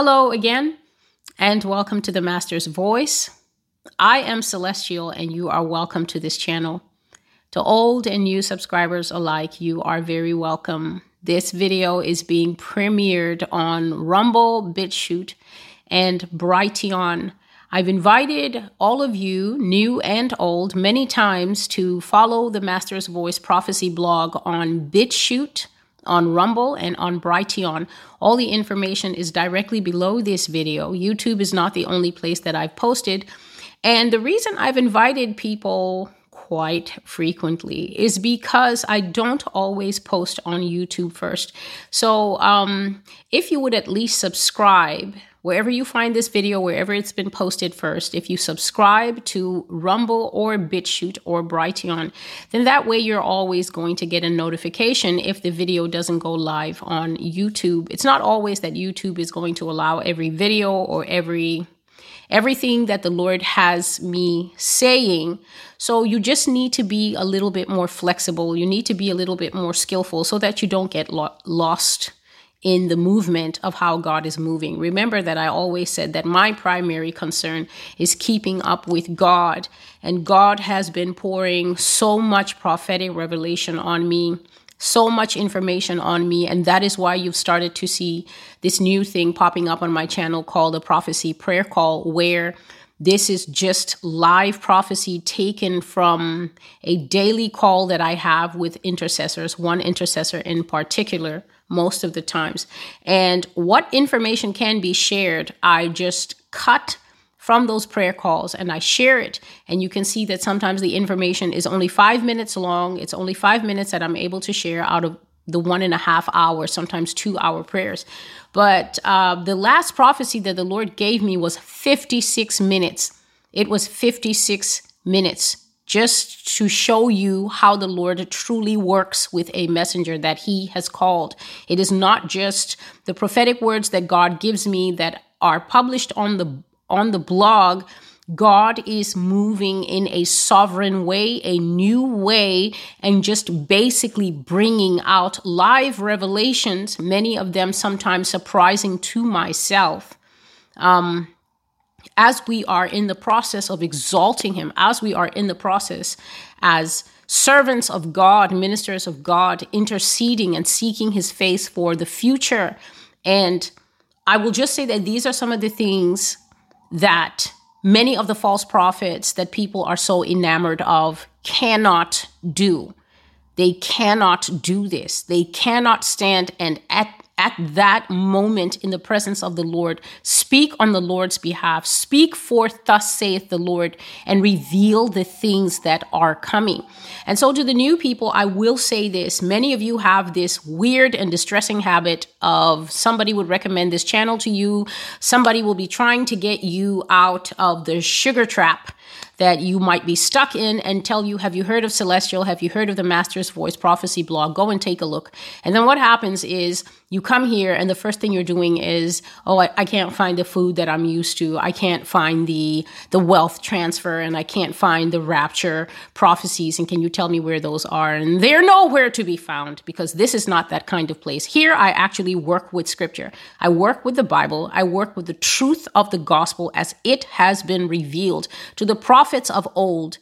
Hello again, and welcome to the Master's Voice. I am Celestial, and you are welcome to this channel. To old and new subscribers alike, you are very welcome. This video is being premiered on Rumble, BitChute, and Brighteon. I've invited all of you, new and old, many times to follow the Master's Voice Prophecy blog on BitChute on Rumble and on Brighteon. All the information is directly below this video. YouTube is not the only place that I've posted. And the reason I've invited people quite frequently is because I don't always post on YouTube first. So um, if you would at least subscribe wherever you find this video, wherever it's been posted first, if you subscribe to Rumble or BitChute or Brighteon, then that way you're always going to get a notification if the video doesn't go live on YouTube. It's not always that YouTube is going to allow every video or every everything that the Lord has me saying. So you just need to be a little bit more flexible. You need to be a little bit more skillful so that you don't get lo- lost in the movement of how God is moving. Remember that I always said that my primary concern is keeping up with God. And God has been pouring so much prophetic revelation on me, so much information on me. And that is why you've started to see this new thing popping up on my channel called the Prophecy Prayer Call, where this is just live prophecy taken from a daily call that I have with intercessors, one intercessor in particular most of the times. And what information can be shared, I just cut from those prayer calls and I share it. And you can see that sometimes the information is only five minutes long. It's only five minutes that I'm able to share out of the one and a half hour, sometimes two hour prayers. But uh, the last prophecy that the Lord gave me was 56 minutes. It was 56 minutes just to show you how the Lord truly works with a messenger that he has called. It is not just the prophetic words that God gives me that are published on the on the blog. God is moving in a sovereign way, a new way, and just basically bringing out live revelations, many of them sometimes surprising to myself. Um, as we are in the process of exalting him, as we are in the process as servants of God, ministers of God, interceding and seeking his face for the future. And I will just say that these are some of the things that many of the false prophets that people are so enamored of cannot do. They cannot do this. They cannot stand and at at that moment in the presence of the Lord, speak on the Lord's behalf, speak forth, thus saith the Lord, and reveal the things that are coming. And so, to the new people, I will say this. Many of you have this weird and distressing habit of somebody would recommend this channel to you, somebody will be trying to get you out of the sugar trap that you might be stuck in and tell you, Have you heard of Celestial? Have you heard of the Master's Voice Prophecy blog? Go and take a look. And then what happens is you come here and the first thing you're doing is, oh, I, I, can't find the food that I'm used to. I can't find the the wealth transfer and I can't find the rapture prophecies. And can you tell me where those are? And they're nowhere to be found because this is not that kind of place. Here I actually work with scripture. I work with the Bible. I work with the truth of the gospel as it has been revealed to the prophets of old.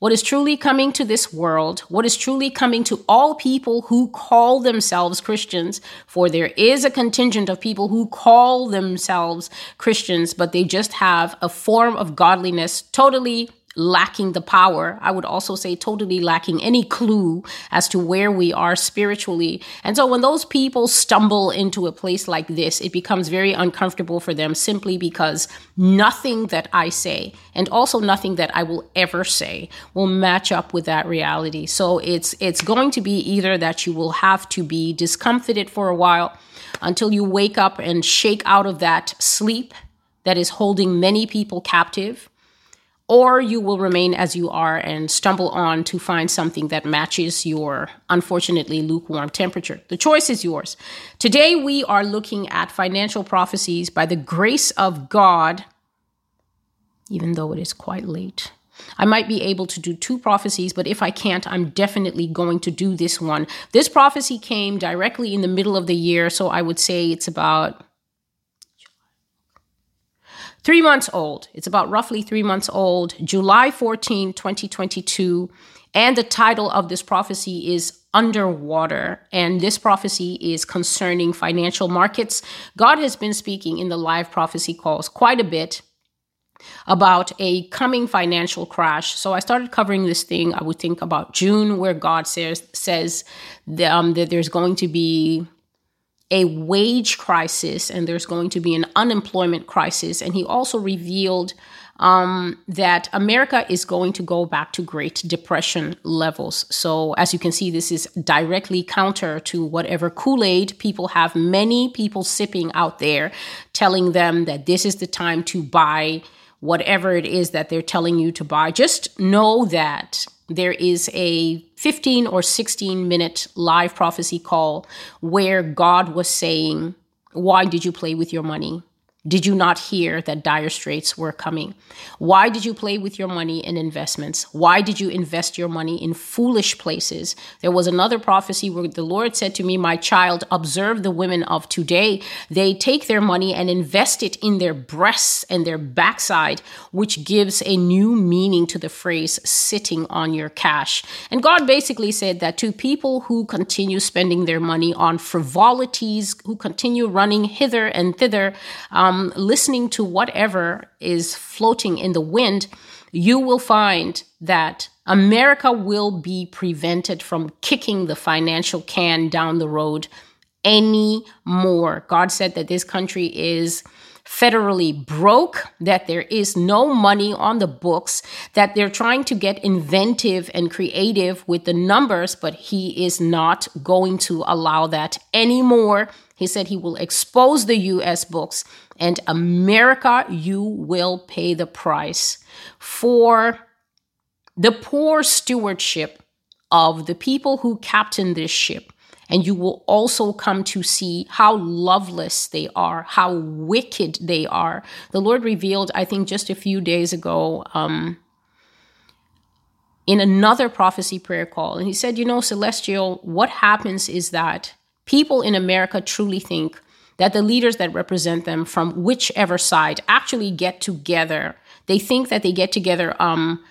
What is truly coming to this world, what is truly coming to all people who call themselves Christians, for there is a contingent of people who call themselves Christians, but they just have a form of godliness totally lacking the power. I would also say totally lacking any clue as to where we are spiritually. And so when those people stumble into a place like this, it becomes very uncomfortable for them simply because nothing that I say and also nothing that I will ever say will match up with that reality. So it's it's going to be either that you will have to be discomfited for a while until you wake up and shake out of that sleep that is holding many people captive or you will remain as you are and stumble on to find something that matches your unfortunately lukewarm temperature. The choice is yours. Today, we are looking at financial prophecies by the grace of God, even though it is quite late. I might be able to do two prophecies, but if I can't, I'm definitely going to do this one. This prophecy came directly in the middle of the year, so I would say it's about three months old. It's about roughly three months old, July 14, 2022. And the title of this prophecy is Underwater. And this prophecy is concerning financial markets. God has been speaking in the live prophecy calls quite a bit about a coming financial crash. So I started covering this thing, I would think about June, where God says, says that, um, that there's going to be a wage crisis and there's going to be an unemployment crisis. And he also revealed um, that America is going to go back to Great Depression levels. So, as you can see, this is directly counter to whatever Kool Aid people have many people sipping out there telling them that this is the time to buy whatever it is that they're telling you to buy. Just know that there is a 15 or 16 minute live prophecy call where God was saying, Why did you play with your money? Did you not hear that dire straits were coming? Why did you play with your money in investments? Why did you invest your money in foolish places? There was another prophecy where the Lord said to me, My child, observe the women of today. They take their money and invest it in their breasts and their backside, which gives a new meaning to the phrase sitting on your cash. And God basically said that to people who continue spending their money on frivolities, who continue running hither and thither, um, um, listening to whatever is floating in the wind, you will find that America will be prevented from kicking the financial can down the road any more. God said that this country is federally broke, that there is no money on the books, that they're trying to get inventive and creative with the numbers, but He is not going to allow that anymore. He said He will expose the US books and America, you will pay the price for the poor stewardship of the people who captain this ship. And you will also come to see how loveless they are, how wicked they are. The Lord revealed, I think, just a few days ago, um, in another prophecy prayer call. And he said, You know, Celestial, what happens is that people in America truly think that the leaders that represent them from whichever side actually get together. They think that they get together um,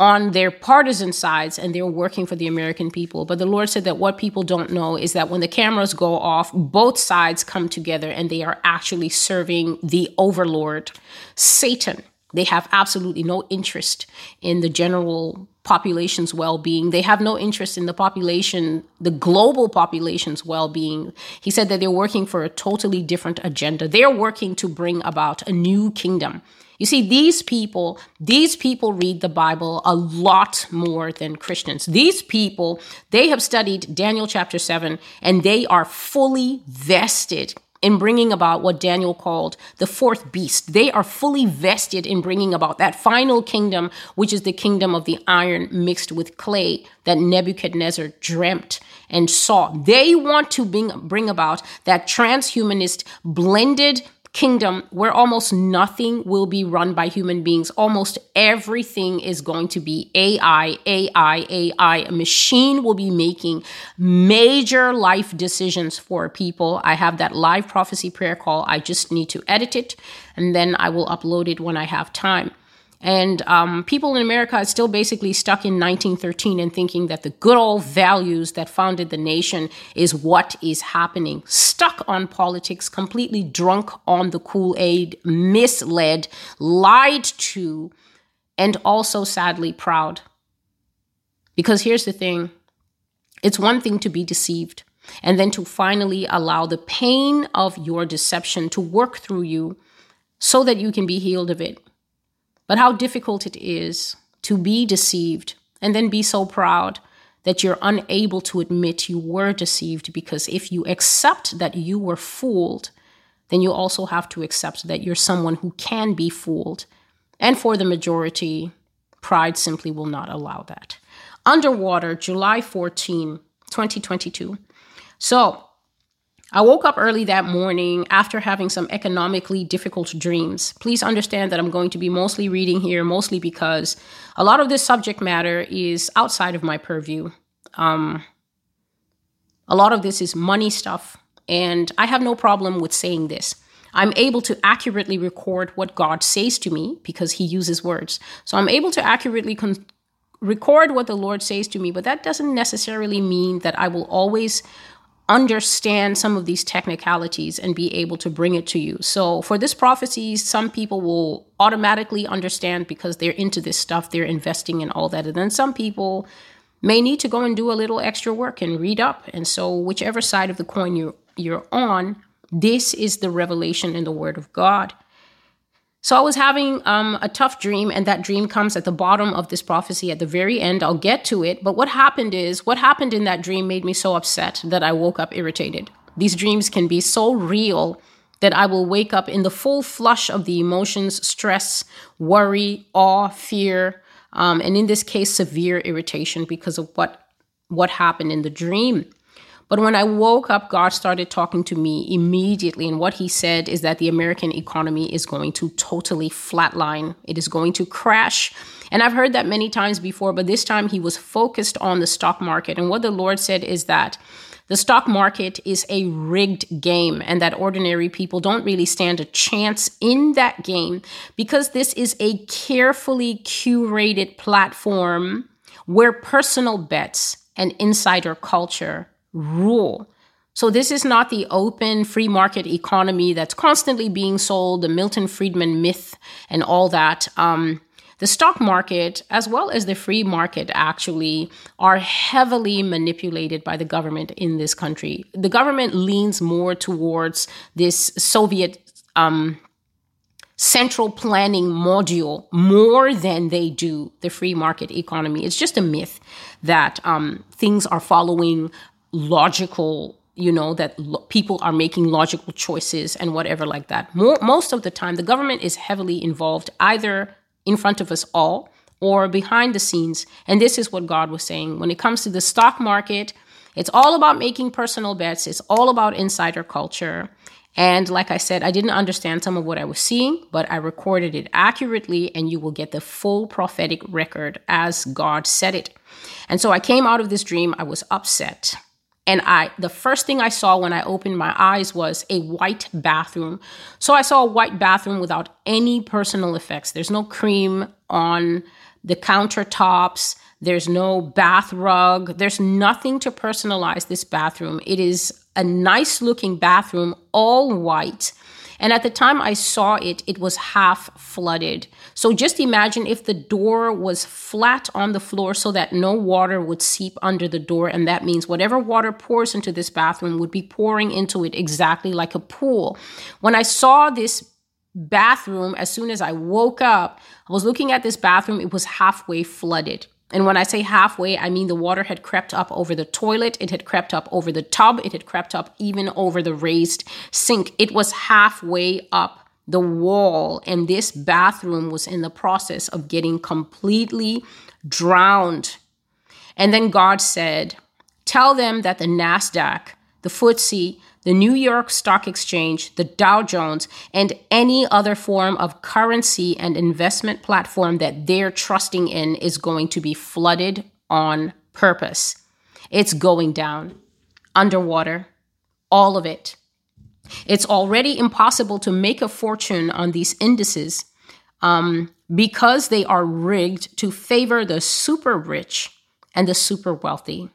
on their partisan sides and they're working for the American people. But the Lord said that what people don't know is that when the cameras go off, both sides come together and they are actually serving the overlord, Satan. They have absolutely no interest in the general population's well-being. They have no interest in the population, the global population's well-being. He said that they're working for a totally different agenda. They're working to bring about a new kingdom. You see, these people, these people read the Bible a lot more than Christians. These people, they have studied Daniel chapter 7 and they are fully vested in bringing about what Daniel called the fourth beast. They are fully vested in bringing about that final kingdom, which is the kingdom of the iron mixed with clay that Nebuchadnezzar dreamt and saw. They want to bring, bring about that transhumanist blended kingdom where almost nothing will be run by human beings. Almost everything is going to be AI, AI, AI. A machine will be making major life decisions for people. I have that live prophecy prayer call. I just need to edit it and then I will upload it when I have time. And um, people in America are still basically stuck in 1913 and thinking that the good old values that founded the nation is what is happening. Stuck on politics, completely drunk on the Kool Aid, misled, lied to, and also sadly proud. Because here's the thing it's one thing to be deceived, and then to finally allow the pain of your deception to work through you so that you can be healed of it. But how difficult it is to be deceived and then be so proud that you're unable to admit you were deceived because if you accept that you were fooled, then you also have to accept that you're someone who can be fooled. And for the majority, pride simply will not allow that. Underwater, July 14, 2022. So, I woke up early that morning after having some economically difficult dreams. Please understand that I'm going to be mostly reading here, mostly because a lot of this subject matter is outside of my purview. Um, a lot of this is money stuff, and I have no problem with saying this. I'm able to accurately record what God says to me because He uses words. So I'm able to accurately con- record what the Lord says to me, but that doesn't necessarily mean that I will always understand some of these technicalities and be able to bring it to you. So for this prophecy, some people will automatically understand because they're into this stuff, they're investing in all that. And then some people may need to go and do a little extra work and read up. And so whichever side of the coin you're you're on, this is the revelation in the word of God. So I was having um, a tough dream, and that dream comes at the bottom of this prophecy at the very end. I'll get to it. But what happened is, what happened in that dream made me so upset that I woke up irritated. These dreams can be so real that I will wake up in the full flush of the emotions, stress, worry, awe, fear, um, and in this case, severe irritation because of what what happened in the dream. But when I woke up, God started talking to me immediately. And what he said is that the American economy is going to totally flatline, it is going to crash. And I've heard that many times before, but this time he was focused on the stock market. And what the Lord said is that the stock market is a rigged game and that ordinary people don't really stand a chance in that game because this is a carefully curated platform where personal bets and insider culture rule. So, this is not the open free market economy that's constantly being sold, the Milton Friedman myth, and all that. Um, the stock market, as well as the free market, actually are heavily manipulated by the government in this country. The government leans more towards this Soviet um, central planning module more than they do the free market economy. It's just a myth that um, things are following logical you know that lo- people are making logical choices and whatever like that. More, most of the time the government is heavily involved either in front of us all or behind the scenes. And this is what god was saying. When it comes to the stock market it's all about making personal bets. It's all about insider culture. And like I said, I didn't understand some of what I was seeing, but I recorded it accurately, and you will get the full prophetic record as God said it. And so I came out of this dream, I was upset. And I the first thing I saw when I opened my eyes was a white bathroom. So I saw a white bathroom without any personal effects. There's no cream on the countertops. There's no bath rug. There's nothing to personalize this bathroom. It is a nice looking bathroom, all white. And at the time I saw it, it was half flooded. So just imagine if the door was flat on the floor so that no water would seep under the door. And that means whatever water pours into this bathroom would be pouring into it exactly like a pool. When I saw this bathroom, as soon as I woke up, I was looking at this bathroom, it was halfway flooded. And when I say halfway, I mean the water had crept up over the toilet, it had crept up over the tub, it had crept up even over the raised sink. It was halfway up the wall, and this bathroom was in the process of getting completely drowned. And then God said, Tell them that the NASDAQ, the FTSE, the New York Stock Exchange, the Dow Jones, and any other form of currency and investment platform that they're trusting in is going to be flooded on purpose. It's going down, underwater, all of it. It's already impossible to make a fortune on these indices um, because they are rigged to favor the super rich and the super wealthy.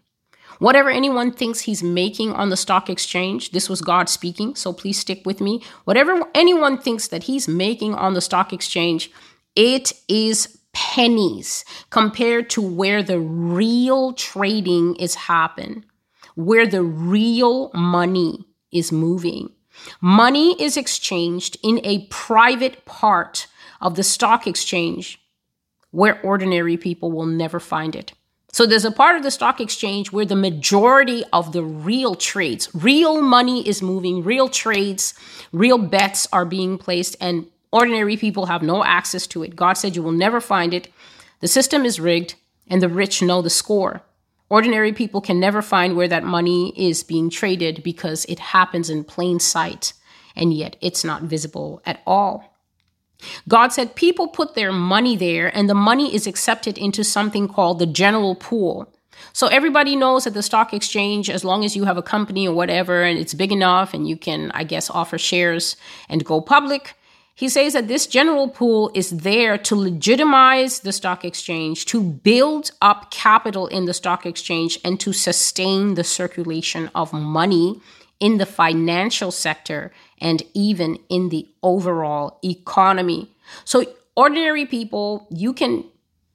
Whatever anyone thinks he's making on the stock exchange, this was God speaking, so please stick with me. Whatever anyone thinks that he's making on the stock exchange, it is pennies compared to where the real trading is happening, where the real money is moving. Money is exchanged in a private part of the stock exchange where ordinary people will never find it. So there's a part of the stock exchange where the majority of the real trades, real money is moving, real trades, real bets are being placed, and ordinary people have no access to it. God said you will never find it. The system is rigged, and the rich know the score. Ordinary people can never find where that money is being traded because it happens in plain sight, and yet it's not visible at all. God said people put their money there and the money is accepted into something called the general pool. So everybody knows at the stock exchange, as long as you have a company or whatever and it's big enough and you can, I guess, offer shares and go public, he says that this general pool is there to legitimize the stock exchange, to build up capital in the stock exchange, and to sustain the circulation of money in the financial sector and even in the overall economy. So, ordinary people, you can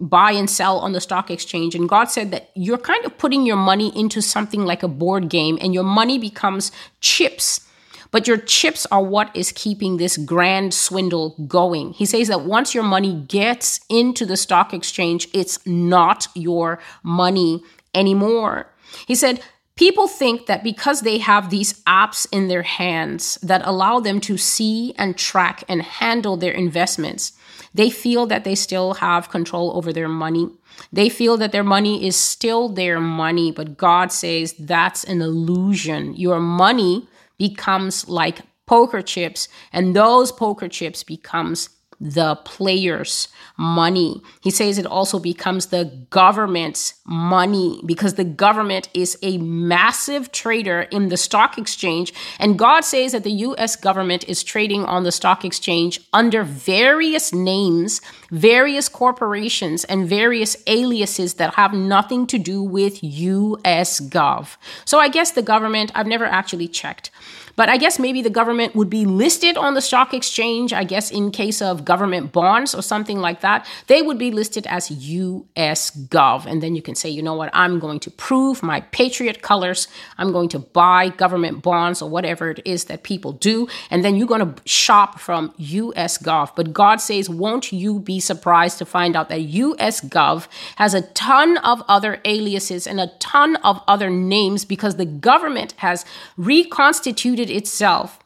buy and sell on the stock exchange. And God said that you're kind of putting your money into something like a board game, and your money becomes chips. But your chips are what is keeping this grand swindle going. He says that once your money gets into the stock exchange, it's not your money anymore. He said, People think that because they have these apps in their hands that allow them to see and track and handle their investments, they feel that they still have control over their money. They feel that their money is still their money, but God says that's an illusion. Your money becomes like poker chips, and those poker chips becomes the players' money. He says it also becomes the government's money because the government is a massive trader in the stock exchange. And God says that the US government is trading on the stock exchange under various names, various corporations, and various aliases that have nothing to do with US Gov. So I guess the government, I've never actually checked. But I guess maybe the government would be listed on the stock exchange, I guess in case of government bonds or something like that. They would be listed as US Gov. And then you can say, you know what, I'm going to prove my patriot colors. I'm going to buy government bonds or whatever it is that people do. And then you're going to shop from US Gov. But God says, won't you be surprised to find out that US Gov has a ton of other aliases and a ton of other names because the government has reconstituted itself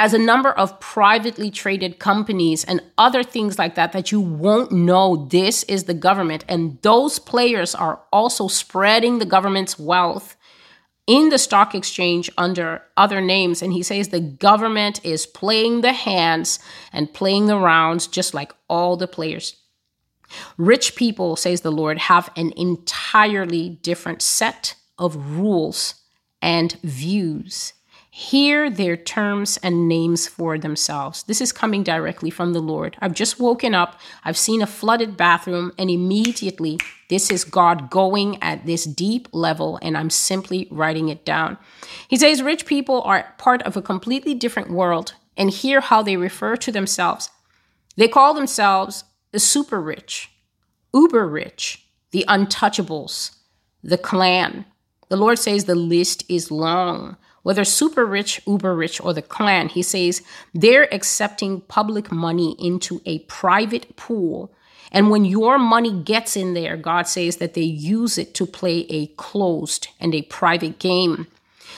as a number of privately traded companies and other things like that that you won't know this is the government. And those players are also spreading the government's wealth in the stock exchange under other names. And he says the government is playing the hands and playing the rounds just like all the players. Rich people says the lord have an entirely different set of rules and views hear their terms and names for themselves. This is coming directly from the Lord. I've just woken up, I've seen a flooded bathroom, and immediately this is God going at this deep level, and I'm simply writing it down. He says, Rich people are part of a completely different world, and hear how they refer to themselves. They call themselves the super rich, uber rich, the untouchables, the clan. The Lord says the list is long whether super rich, uber rich, or the clan, he says they're accepting public money into a private pool. And when your money gets in there, God says that they use it to play a closed and a private game.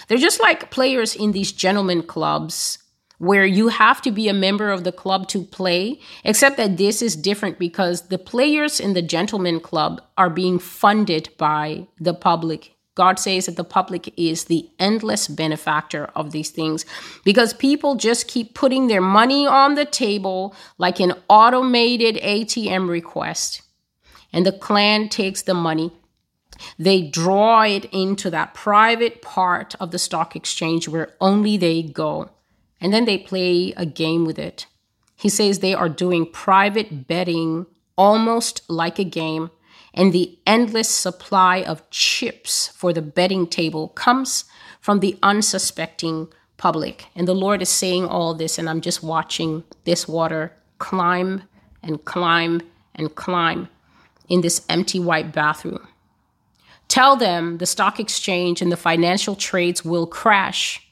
They're just like players in these gentlemen clubs where you have to be a member of the club to play, except that this is different because the players in the gentleman club are being funded by the public God says that the public is the endless benefactor of these things because people just keep putting their money on the table like an automated ATM request. And the clan takes the money. They draw it into that private part of the stock exchange where only they go. And then they play a game with it. He says they are doing private betting almost like a game and the endless supply of chips for the betting table comes from the unsuspecting public. And the Lord is saying all this, and I'm just watching this water climb and climb and climb in this empty white bathroom. Tell them the stock exchange and the financial trades will crash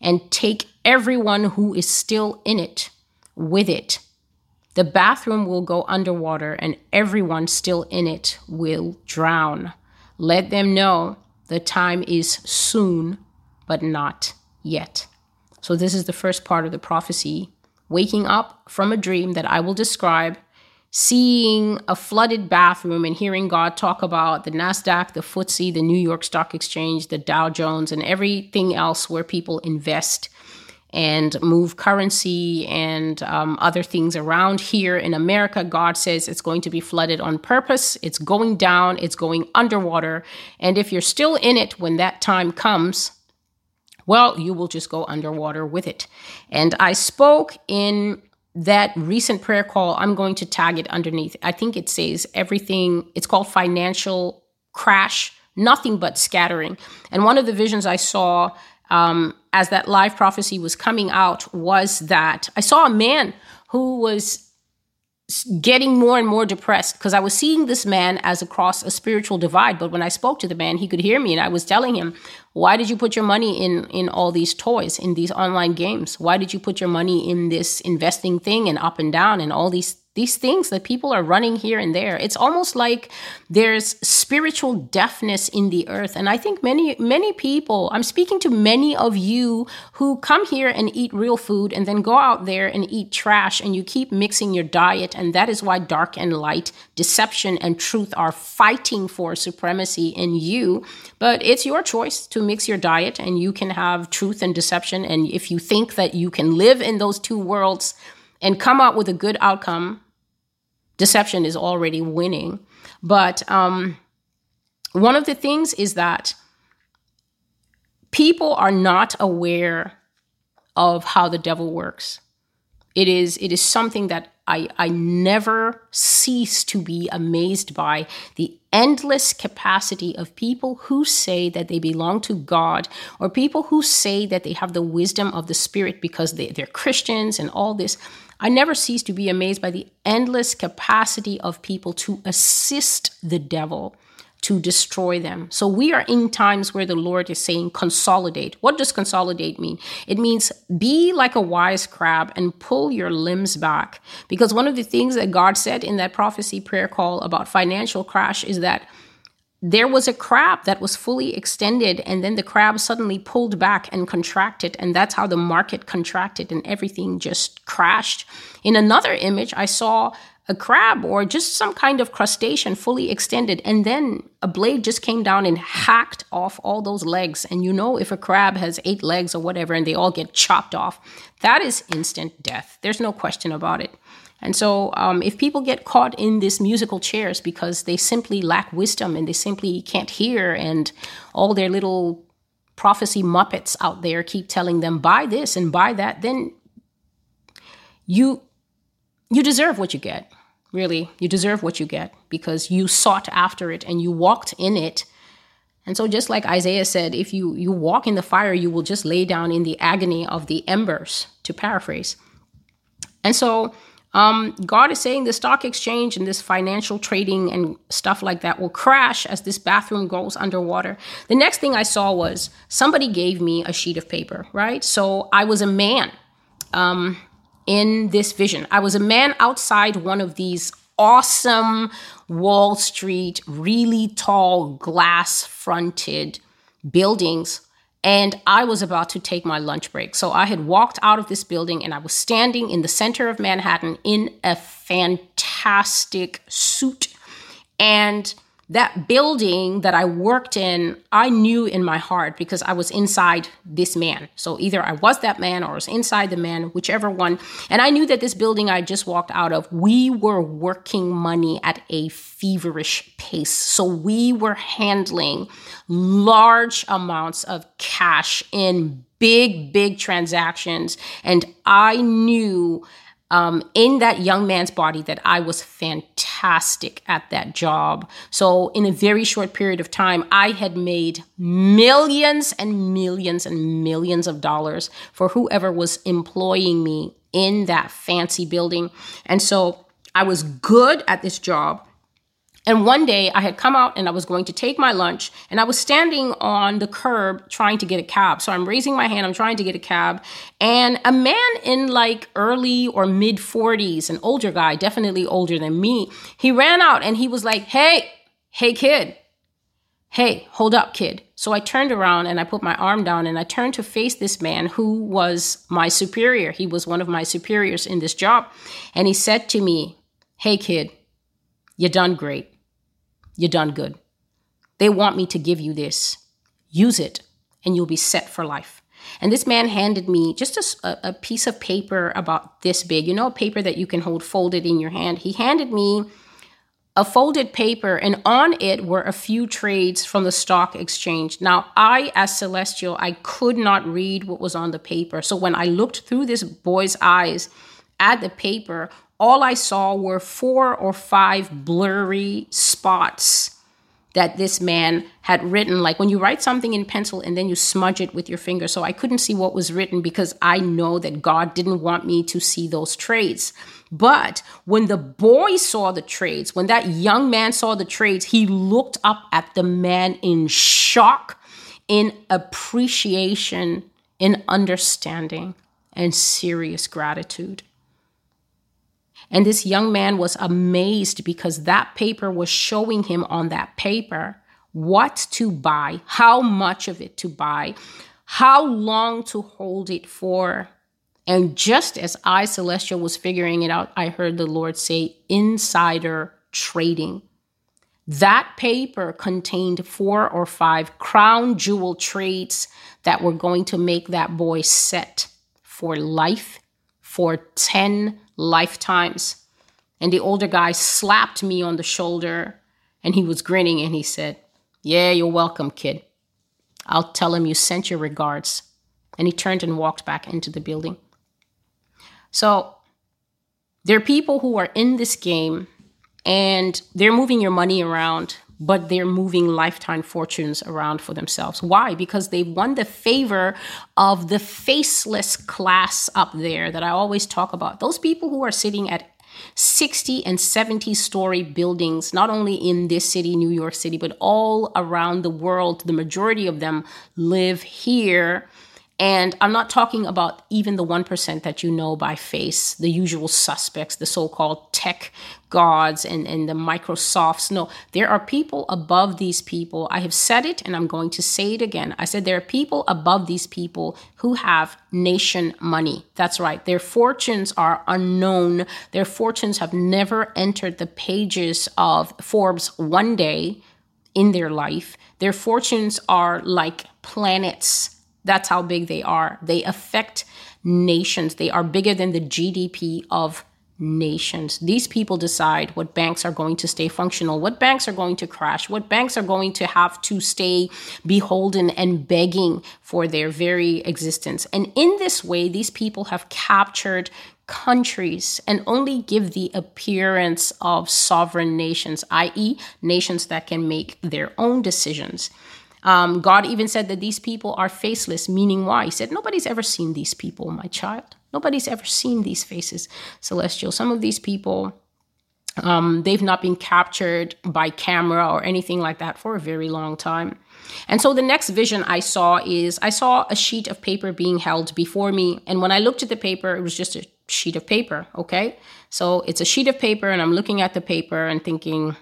and take everyone who is still in it with it the bathroom will go underwater and everyone still in it will drown. Let them know the time is soon, but not yet. So, this is the first part of the prophecy waking up from a dream that I will describe, seeing a flooded bathroom, and hearing God talk about the NASDAQ, the FTSE, the New York Stock Exchange, the Dow Jones, and everything else where people invest and move currency and um, other things around here in America. God says it's going to be flooded on purpose. It's going down, it's going underwater. And if you're still in it when that time comes, well, you will just go underwater with it. And I spoke in that recent prayer call. I'm going to tag it underneath. I think it says everything, it's called financial crash, nothing but scattering. And one of the visions I saw um, as that live prophecy was coming out was that I saw a man who was getting more and more depressed because I was seeing this man as across a spiritual divide. But when I spoke to the man, he could hear me, and I was telling him, "Why did you put your money in in all these toys, in these online games? Why did you put your money in this investing thing and up and down and all these these things that people are running here and there. It's almost like there's spiritual deafness in the earth. And i think many many people i'm speaking to many of you who come here and eat real food and then go out there and eat trash and you keep mixing your diet. And that is why dark and light deception and truth are fighting for supremacy in you. But it's your choice to mix your diet and you can have truth and deception. And if you think that you can live in those two worlds and come out with a good outcome, deception is already winning. But um, one of the things is that people are not aware of how the devil works. It is it is something that I, I never cease to be amazed by the endless capacity of people who say that they belong to God or people who say that they have the wisdom of the Spirit because they, they're Christians and all this. I never cease to be amazed by the endless capacity of people to assist the devil to destroy them. So we are in times where the Lord is saying, consolidate. What does consolidate mean? It means be like a wise crab and pull your limbs back. Because one of the things that God said in that prophecy prayer call about financial crash is that there was a crab that was fully extended and then the crab suddenly pulled back and contracted and that's how the market contracted and everything just crashed. In another image i saw a crab or just some kind of crustacean fully extended and then a blade just came down and hacked off all those legs. And you know if a crab has eight legs or whatever and they all get chopped off that is instant death. There's no question about it and so, um, if people get caught in these musical chairs because they simply lack wisdom and they simply can't hear, and all their little prophecy muppets out there keep telling them buy this and buy that, then you you deserve what you get. Really, you deserve what you get because you sought after it and you walked in it. And so, just like Isaiah said, if you you walk in the fire, you will just lay down in the agony of the embers. To paraphrase. And so um, God is saying the stock exchange and this financial trading and stuff like that will crash as this bathroom goes underwater. The next thing I saw was somebody gave me a sheet of paper, right? So I was a man um, in this vision. I was a man outside one of these awesome Wall Street, really tall, glass fronted buildings and I was about to take my lunch break. So I had walked out of this building and I was standing in the center of Manhattan in a fantastic suit. And that building that I worked in, I knew in my heart because I was inside this man. So either I was that man or I was inside the man, whichever one. And I knew that this building I just walked out of, we were working money at a feverish pace. So we were handling large amounts of cash in big, big transactions. And I knew um, in that young man's body that I was fantastic at that job. So, in a very short period of time, I had made millions and millions and millions of dollars for whoever was employing me in that fancy building. And so, I was good at this job. And one day I had come out and I was going to take my lunch and I was standing on the curb trying to get a cab. So I'm raising my hand, I'm trying to get a cab. And a man in like early or mid 40s, an older guy, definitely older than me, he ran out and he was like, Hey, hey, kid. Hey, hold up, kid. So I turned around and I put my arm down and I turned to face this man who was my superior. He was one of my superiors in this job. And he said to me, Hey, kid, you done great you done good. They want me to give you this. Use it, and you'll be set for life. And this man handed me just a, a, piece of paper about this big, you know, a paper that you can hold folded in your hand. He handed me a folded paper, and on it were a few trades from the stock exchange. Now, I, as Celestial, I could not read what was on the paper. So when I looked through this boy's eyes at the paper, all I saw were four or five blurry spots that this man had written. Like when you write something in pencil and then you smudge it with your finger. So I couldn't see what was written because I know that God didn't want me to see those trades. But when the boy saw the trades, when that young man saw the trades, he looked up at the man in shock, in appreciation, in understanding, and serious gratitude. And this young man was amazed because that paper was showing him on that paper what to buy, how much of it to buy, how long to hold it for. And just as I, Celestial, was figuring it out, I heard the Lord say, insider trading. That paper contained four or five crown jewel trades that were going to make that boy set for life for 10 lifetimes. And the older guy slapped me on the shoulder and he was grinning and he said, Yeah, you're welcome, kid. I'll tell him you sent your regards. And he turned and walked back into the building. So there are people who are in this game and they're moving your money around, but they're moving lifetime fortunes around for themselves. Why? Because they've won the favor of the faceless class up there that I always talk about. Those people who are sitting at 60 and 70 story buildings, not only in this city, New York City, but all around the world. The majority of them live here and I'm not talking about even the 1% that you know by face, the usual suspects, the so called tech gods and, and the Microsofts. No, there are people above these people. I have said it and I'm going to say it again. I said there are people above these people who have nation money. That's right. Their fortunes are unknown. Their fortunes have never entered the pages of Forbes one day in their life. Their fortunes are like planets that's how big they are. They affect nations. They are bigger than the GDP of nations. These people decide what banks are going to stay functional, what banks are going to crash, what banks are going to have to stay beholden and begging for their very existence. And in this way, these people have captured countries and only give the appearance of sovereign nations, i.e., nations that can make their own decisions. Um, God even said that these people are faceless, meaning why? He said, Nobody's ever seen these people, my child. Nobody's ever seen these faces, celestial. Some of these people, um, they've not been captured by camera or anything like that for a very long time. And so the next vision I saw is I saw a sheet of paper being held before me. And when I looked at the paper, it was just a sheet of paper. Okay. So it's a sheet of paper, and I'm looking at the paper and thinking,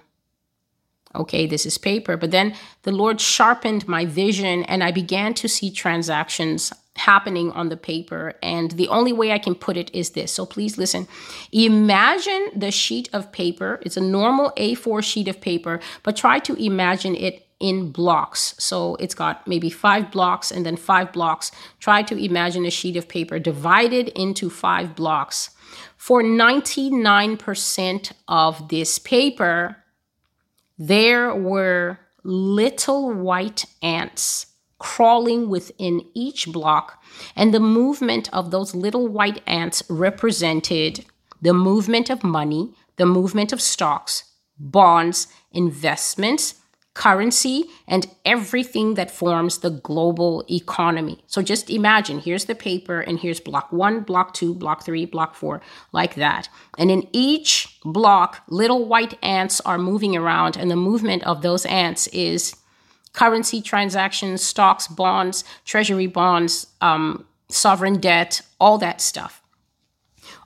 okay, this is paper. But then the Lord sharpened my vision and I began to see transactions happening on the paper. And the only way I can put it is this. So please listen. Imagine the sheet of paper. It's a normal A4 sheet of paper, but try to imagine it in blocks. So it's got maybe five blocks and then five blocks. Try to imagine a sheet of paper divided into five blocks. For 99% of this paper, there were little white ants crawling within each block, and the movement of those little white ants represented the movement of money, the movement of stocks, bonds, investments, currency, and everything that forms the global economy. So just imagine here's the paper, and here's block one, block two, block three, block four, like that. And in each block, little white ants are moving around, and the movement of those ants is currency transactions, stocks, bonds, treasury bonds, um, sovereign debt, all that stuff.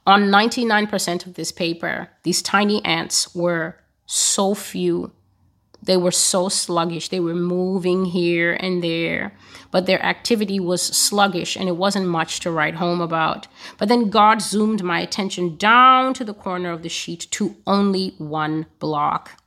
On 99% of this paper, these tiny ants were so few they were so sluggish. They were moving here and there, but their activity was sluggish and it wasn't much to write home about. But then God zoomed my attention down to the corner of the sheet to only one block.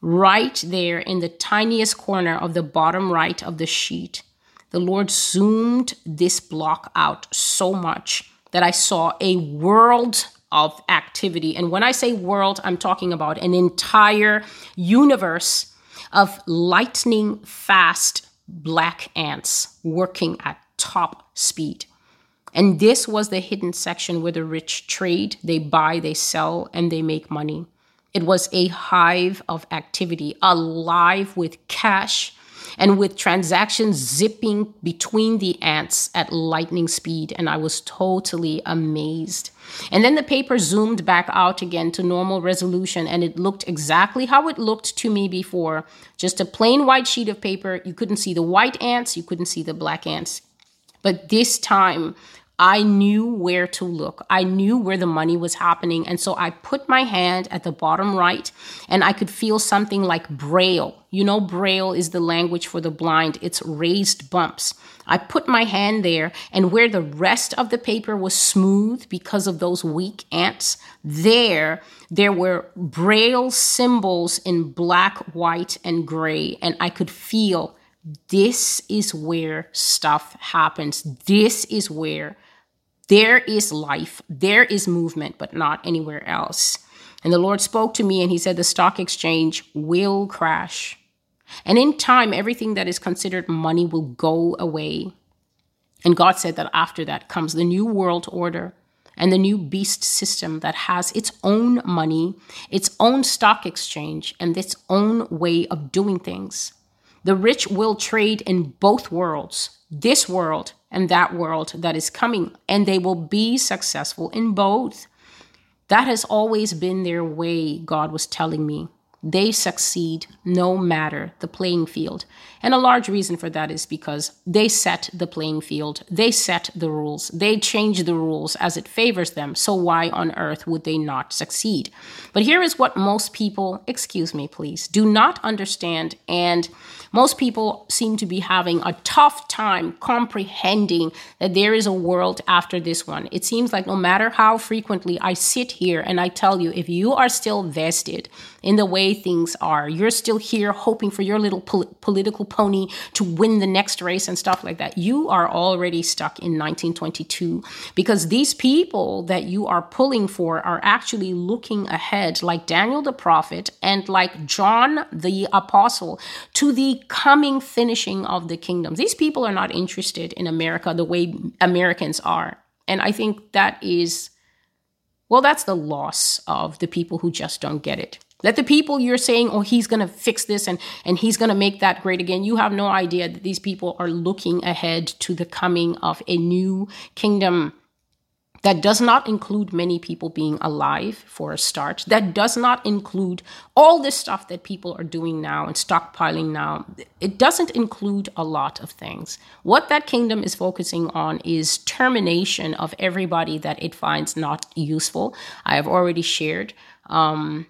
Right there in the tiniest corner of the bottom right of the sheet, the Lord zoomed this block out so much that I saw a world of activity. And when I say world, I'm talking about an entire universe of lightning fast black ants working at top speed. And this was the hidden section where the rich trade, they buy, they sell, and they make money. It was a hive of activity, alive with cash and with transactions zipping between the ants at lightning speed. And I was totally amazed. And then the paper zoomed back out again to normal resolution, and it looked exactly how it looked to me before just a plain white sheet of paper. You couldn't see the white ants, you couldn't see the black ants. But this time, I knew where to look. I knew where the money was happening. And so I put my hand at the bottom right and I could feel something like braille. You know, braille is the language for the blind, it's raised bumps. I put my hand there, and where the rest of the paper was smooth because of those weak ants, there, there were braille symbols in black, white, and gray. And I could feel this is where stuff happens. This is where there is life, there is movement, but not anywhere else. And the Lord spoke to me and he said, The stock exchange will crash. And in time, everything that is considered money will go away. And God said that after that comes the new world order and the new beast system that has its own money, its own stock exchange, and its own way of doing things. The rich will trade in both worlds, this world and that world that is coming, and they will be successful in both. That has always been their way, God was telling me. They succeed no matter the playing field. And a large reason for that is because they set the playing field, they set the rules, they change the rules as it favors them. So, why on earth would they not succeed? But here is what most people, excuse me, please, do not understand. And most people seem to be having a tough time comprehending that there is a world after this one. It seems like no matter how frequently I sit here and I tell you, if you are still vested in the way things are, you're still here hoping for your little pol- political pony to win the next race and stuff like that, you are already stuck in 1922 because these people that you are pulling for are actually looking ahead, like Daniel the prophet and like John the apostle, to the coming finishing of the kingdom. These people are not interested in America the way Americans are. And I think that is, well, that's the loss of the people who just don't get it. That the people you're saying, oh, he's going to fix this and, and he's going to make that great again, you have no idea that these people are looking ahead to the coming of a new kingdom that does not include many people being alive for a start. That does not include all this stuff that people are doing now and stockpiling now. It doesn't include a lot of things. What that kingdom is focusing on is termination of everybody that it finds not useful. I have already shared um,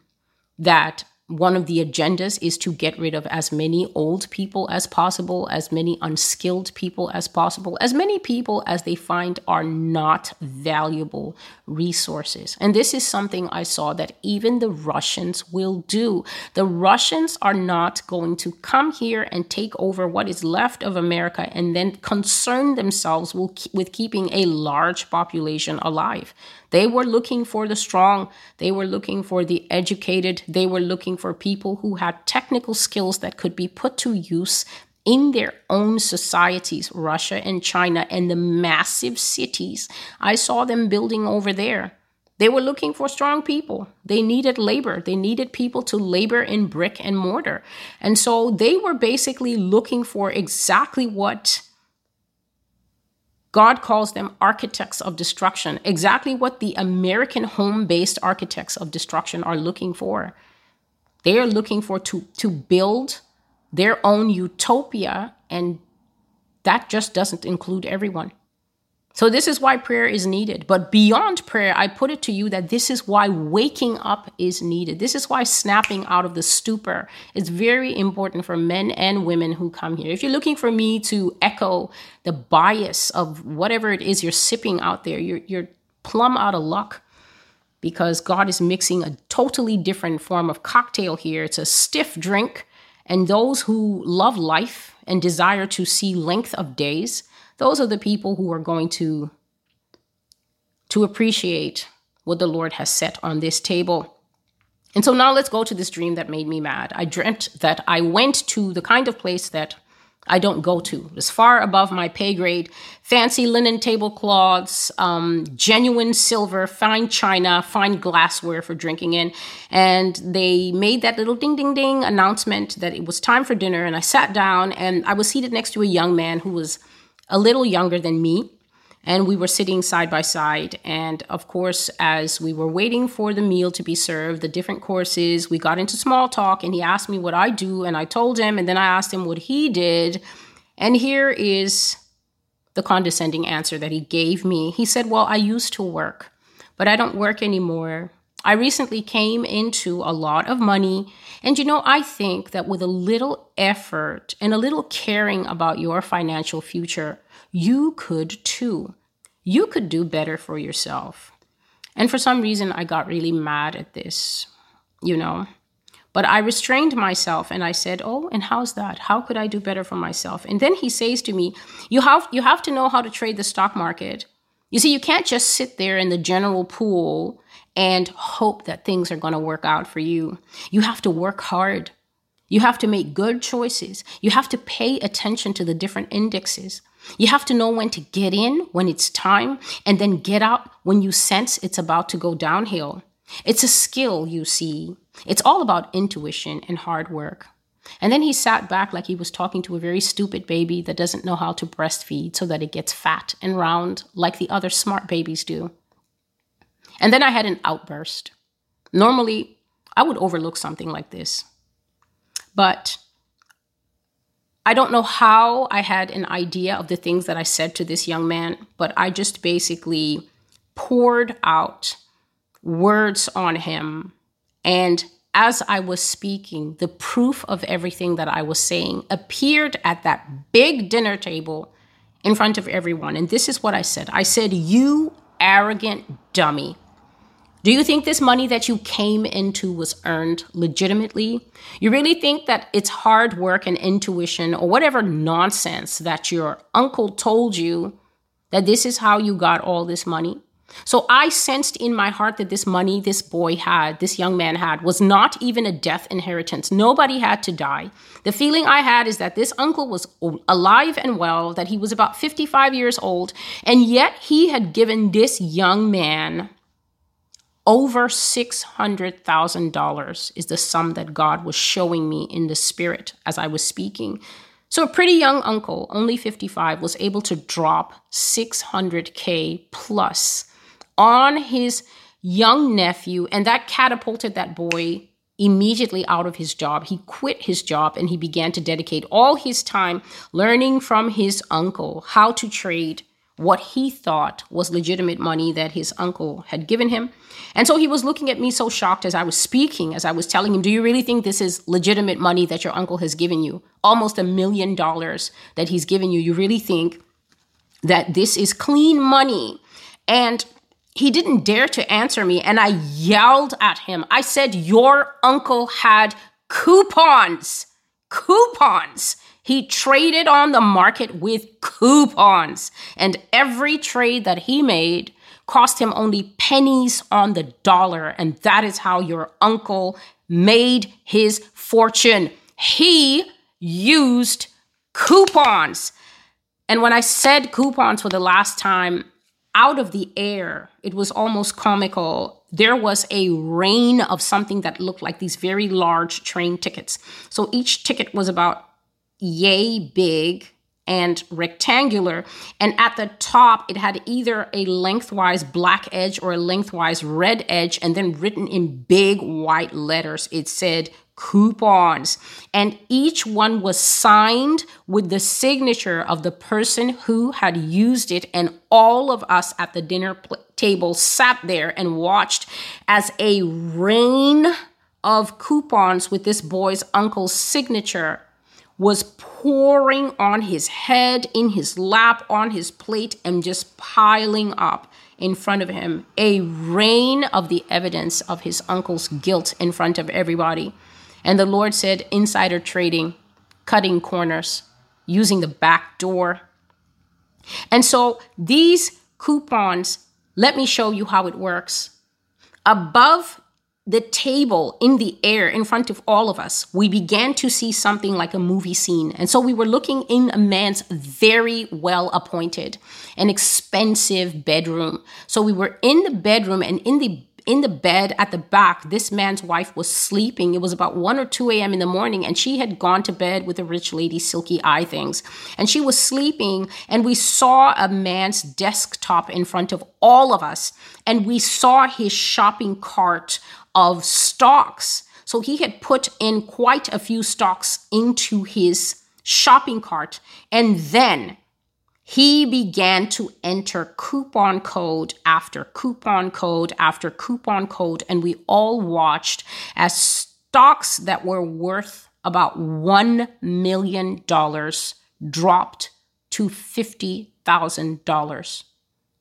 that one of the agendas is to get rid of as many old people as possible, as many unskilled people as possible, as many people as they find are not valuable resources. And this is something I saw that even the Russians will do. The Russians are not going to come here and take over what is left of America and then concern themselves with keeping a large population alive. They were looking for the strong, they were looking for the educated, they were looking for people who had technical skills that could be put to use in their own societies, Russia and China, and the massive cities. I saw them building over there. They were looking for strong people. They needed labor. They needed people to labor in brick and mortar. And so they were basically looking for exactly what God calls them architects of destruction, exactly what the American home based architects of destruction are looking for. They are looking for to, to build their own utopia, and that just doesn't include everyone. So, this is why prayer is needed. But beyond prayer, I put it to you that this is why waking up is needed. This is why snapping out of the stupor is very important for men and women who come here. If you're looking for me to echo the bias of whatever it is you're sipping out there, you're, you're plumb out of luck because God is mixing a totally different form of cocktail here. It's a stiff drink. And those who love life and desire to see length of days, those are the people who are going to to appreciate what the Lord has set on this table. And so now let's go to this dream that made me mad. I dreamt that I went to the kind of place that I don't go to. It was far above my pay grade. Fancy linen tablecloths, um, genuine silver, fine china, fine glassware for drinking in. And they made that little ding, ding, ding announcement that it was time for dinner. And I sat down and I was seated next to a young man who was a little younger than me and we were sitting side by side. And of course, as we were waiting for the meal to be served, the different courses, we got into small talk, and he asked me what I do, and I told him, and then I asked him what he did. And here is the condescending answer that he gave me. He said, Well, I used to work, but I don't work anymore. I recently came into a lot of money. And you know, I think that with a little effort and a little caring about your financial future, you could too. You could do better for yourself. And for some reason, I got really mad at this, you know. But I restrained myself and I said, "Oh, and how's that? How could I do better for myself?" And then he says to me, "You have you have to know how to trade the stock market. You see, you can't just sit there in the general pool and hope that things are going to work out for you. You have to work hard. You have to make good choices. You have to pay attention to the different indexes. You have to know when to get in when it's time and then get out when you sense it's about to go downhill. It's a skill, you see. It's all about intuition and hard work. And then he sat back like he was talking to a very stupid baby that doesn't know how to breastfeed so that it gets fat and round like the other smart babies do. And then I had an outburst. Normally, I would overlook something like this. But I don't know how I had an idea of the things that I said to this young man, but I just basically poured out words on him. And as I was speaking, the proof of everything that I was saying appeared at that big dinner table in front of everyone. And this is what I said I said, You arrogant dummy. Do you think this money that you came into was earned legitimately? You really think that it's hard work and intuition or whatever nonsense that your uncle told you that this is how you got all this money? So I sensed in my heart that this money this boy had, this young man had, was not even a death inheritance. Nobody had to die. The feeling I had is that this uncle was alive and well, that he was about 55 years old, and yet he had given this young man over $600,000 is the sum that God was showing me in the spirit as I was speaking. So, a pretty young uncle, only 55, was able to drop 600K plus on his young nephew, and that catapulted that boy immediately out of his job. He quit his job and he began to dedicate all his time learning from his uncle how to trade what he thought was legitimate money that his uncle had given him. And so he was looking at me so shocked as I was speaking, as I was telling him, Do you really think this is legitimate money that your uncle has given you? Almost a million dollars that he's given you. You really think that this is clean money? And he didn't dare to answer me. And I yelled at him. I said, Your uncle had coupons. Coupons. He traded on the market with coupons, and every trade that he made cost him only pennies on the dollar. And that is how your uncle made his fortune. He used coupons. And when I said coupons for the last time, out of the air, it was almost comical. There was a rain of something that looked like these very large train tickets. So each ticket was about yay big and rectangular. And at the top, it had either a lengthwise black edge or a lengthwise red edge. And then written in big white letters, it said coupons. And each one was signed with the signature of the person who had used it. And all of us at the dinner pl- table sat there and watched as a rain of coupons with this boy's uncle's signature was pouring on his head, in his lap, on his plate, and just piling up in front of him a rain of the evidence of his uncle's guilt in front of everybody. And the Lord said, insider trading, cutting corners. using the back door. And so these coupons, let me show you how it works. Above the table in the air in front of all of us, we began to see something like a movie scene. And so we were looking in a man's very well appointed and expensive bedroom. So we were in the bedroom and in the in the bed at the back, this man's wife was sleeping. It was about 1 or 2 a.m. in the morning, and she had gone to bed with the rich lady's silky eye things. And she was sleeping, and we saw a man's desktop in front of all of us, and we saw his shopping cart of stocks. So he had put in quite a few stocks into his shopping cart, and then he began to enter coupon code after coupon code after coupon code, and we all watched as stocks that were worth about $1 million dropped to $50,000.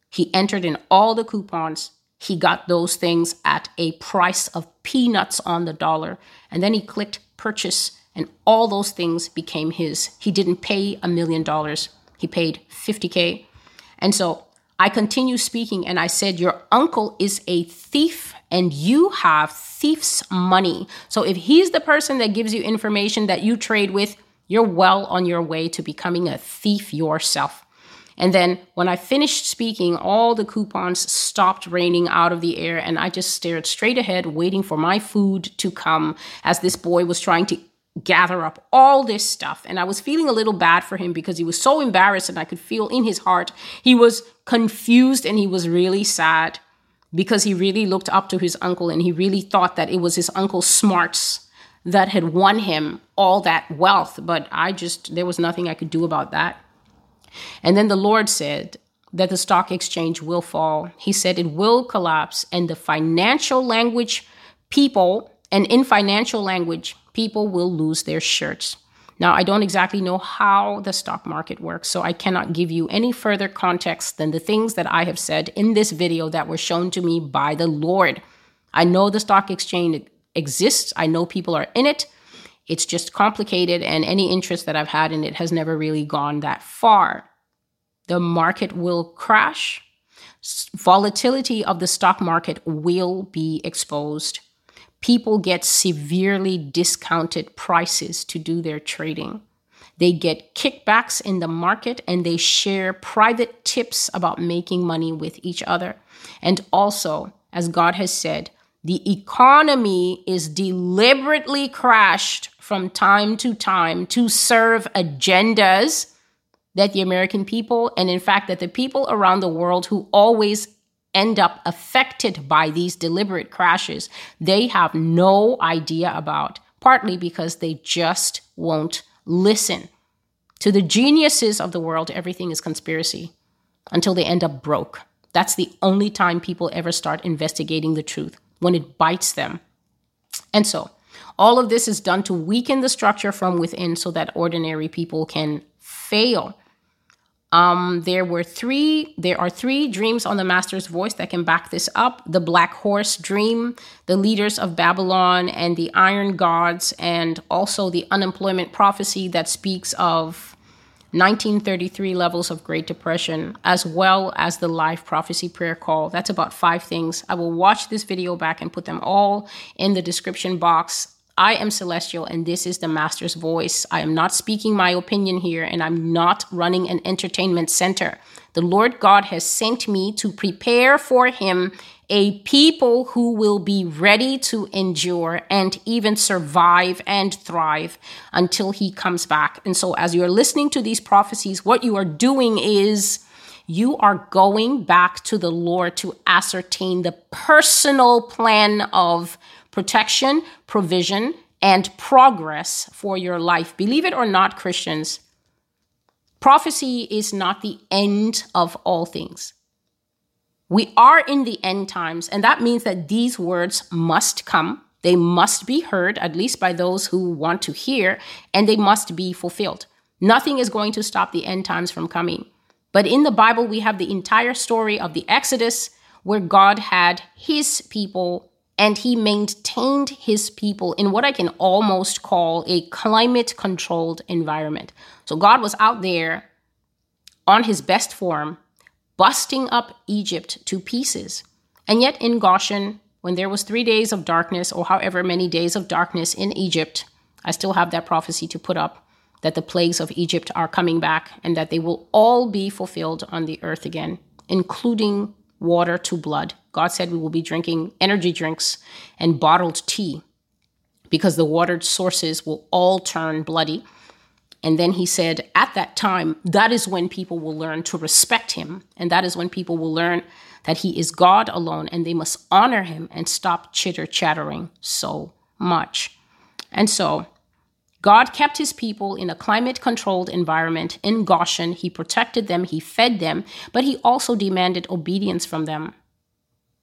He entered in all the coupons. He got those things at a price of peanuts on the dollar. And then he clicked purchase, and all those things became his. He didn't pay a million dollars he paid 50K. And so I continue speaking and I said, Your uncle is a thief and you have thief's money. So if he's the person that gives you information that you trade with, you're well on your way to becoming a thief yourself. And then when I finished speaking, all the coupons stopped raining out of the air, and I just stared straight ahead, waiting for my food to come as this boy was trying to gather up all this stuff. And I was feeling a little bad for him because he was so embarrassed, and I could feel in his heart he was confused and he was really sad because he really looked up to his uncle and he really thought that it was his uncle's smarts that had won him all that wealth. But I just, there was nothing I could do about that. And then the Lord said, that the stock exchange will fall. He said it will collapse, and the financial language people, and in financial language, people will lose their shirts. Now, I don't exactly know how the stock market works, so I cannot give you any further context than the things that I have said in this video that were shown to me by the Lord. I know the stock exchange exists, I know people are in it. It's just complicated, and any interest that I've had in it has never really gone that far. The market will crash. Volatility of the stock market will be exposed people get severely discounted prices to do their trading. They get kickbacks in the market and they share private tips about making money with each other. And also, as God has said, the economy is deliberately crashed from time to time to serve agendas that the American people, and in fact, that the people around the world who always end up affected by these deliberate crashes, they have no idea about, partly because they just won't listen. To the geniuses of the world, everything is conspiracy until they end up broke. That's the only time people ever start investigating the truth, when it bites them. And so, all of this is done to weaken the structure from within so that ordinary people can fail. Um, there were three, there are three dreams on the master's voice that can back this up the black horse dream, the leaders of Babylon, and the iron gods, and also the unemployment prophecy that speaks of 1933 levels of Great Depression, as well as the life prophecy prayer call. That's about five things. I will watch this video back and put them all in the description box I am celestial and this is the master's voice. I am not speaking my opinion here and I'm not running an entertainment center. The Lord God has sent me to prepare for him a people who will be ready to endure and even survive and thrive until he comes back. And so, as you're listening to these prophecies, what you are doing is you are going back to the Lord to ascertain the personal plan of protection, provision, and progress for your life. Believe it or not, Christians, prophecy is not the end of all things. We are in the end times, and that means that these words must come. They must be heard, at least by those who want to hear, and they must be fulfilled. Nothing is going to stop the end times from coming. But in the Bible, we have the entire story of the Exodus, where God had his people and he maintained his people in what I can almost call a climate controlled environment. So God was out there on his best form, busting up Egypt to pieces. And yet in Goshen, when there was 3 days of darkness or however many days of darkness in Egypt, I still have that prophecy to put up that the plagues of Egypt are coming back and that they will all be fulfilled on the earth again, including water to blood. God said we will be drinking energy drinks and bottled tea because the watered sources will all turn bloody. And then he said, at that time, that is when people will learn to respect him. And that is when people will learn that he is God alone and they must honor him and stop chitter chattering so much. And so God kept his people in a climate controlled environment in Goshen. He protected them, he fed them, but he also demanded obedience from them.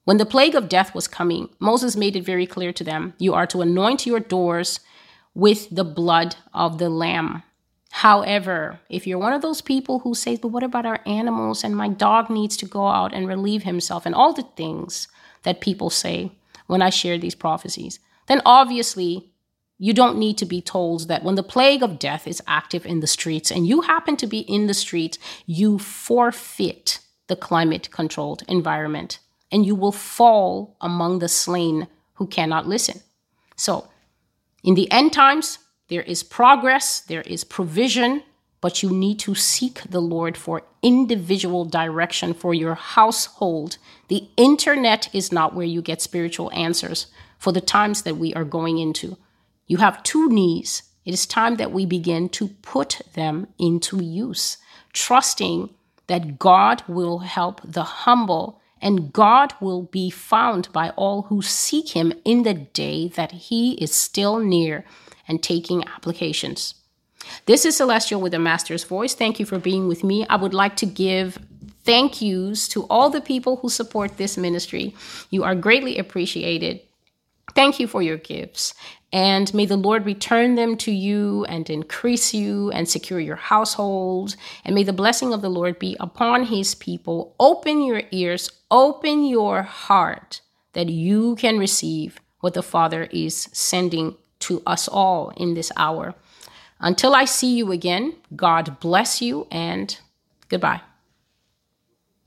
When the plague of death was coming, Moses made it very clear to them you are to anoint your doors with the blood of the lamb. However, if you're one of those people who say, but what about our animals and my dog needs to go out and relieve himself and all the things that people say when I share these prophecies, then obviously you don't need to be told that when the plague of death is active in the streets and you happen to be in the street, you forfeit the climate controlled environment and you will fall among the slain who cannot listen. So, in the end times, there is progress, there is provision, but you need to seek the Lord for individual direction for your household. The internet is not where you get spiritual answers for the times that we are going into. You have two knees. It is time that we begin to put them into use, trusting that God will help the humble and God will be found by all who seek him in the day that he is still near and taking applications. This is Celestial with a Master's Voice. Thank you for being with me. I would like to give thank yous to all the people who support this ministry. You are greatly appreciated. Thank you for your gifts. And may the Lord return them to you and increase you and secure your household. And may the blessing of the Lord be upon his people. Open your ears, open your heart that you can receive what the Father is sending to us all in this hour. Until I see you again, God bless you and goodbye.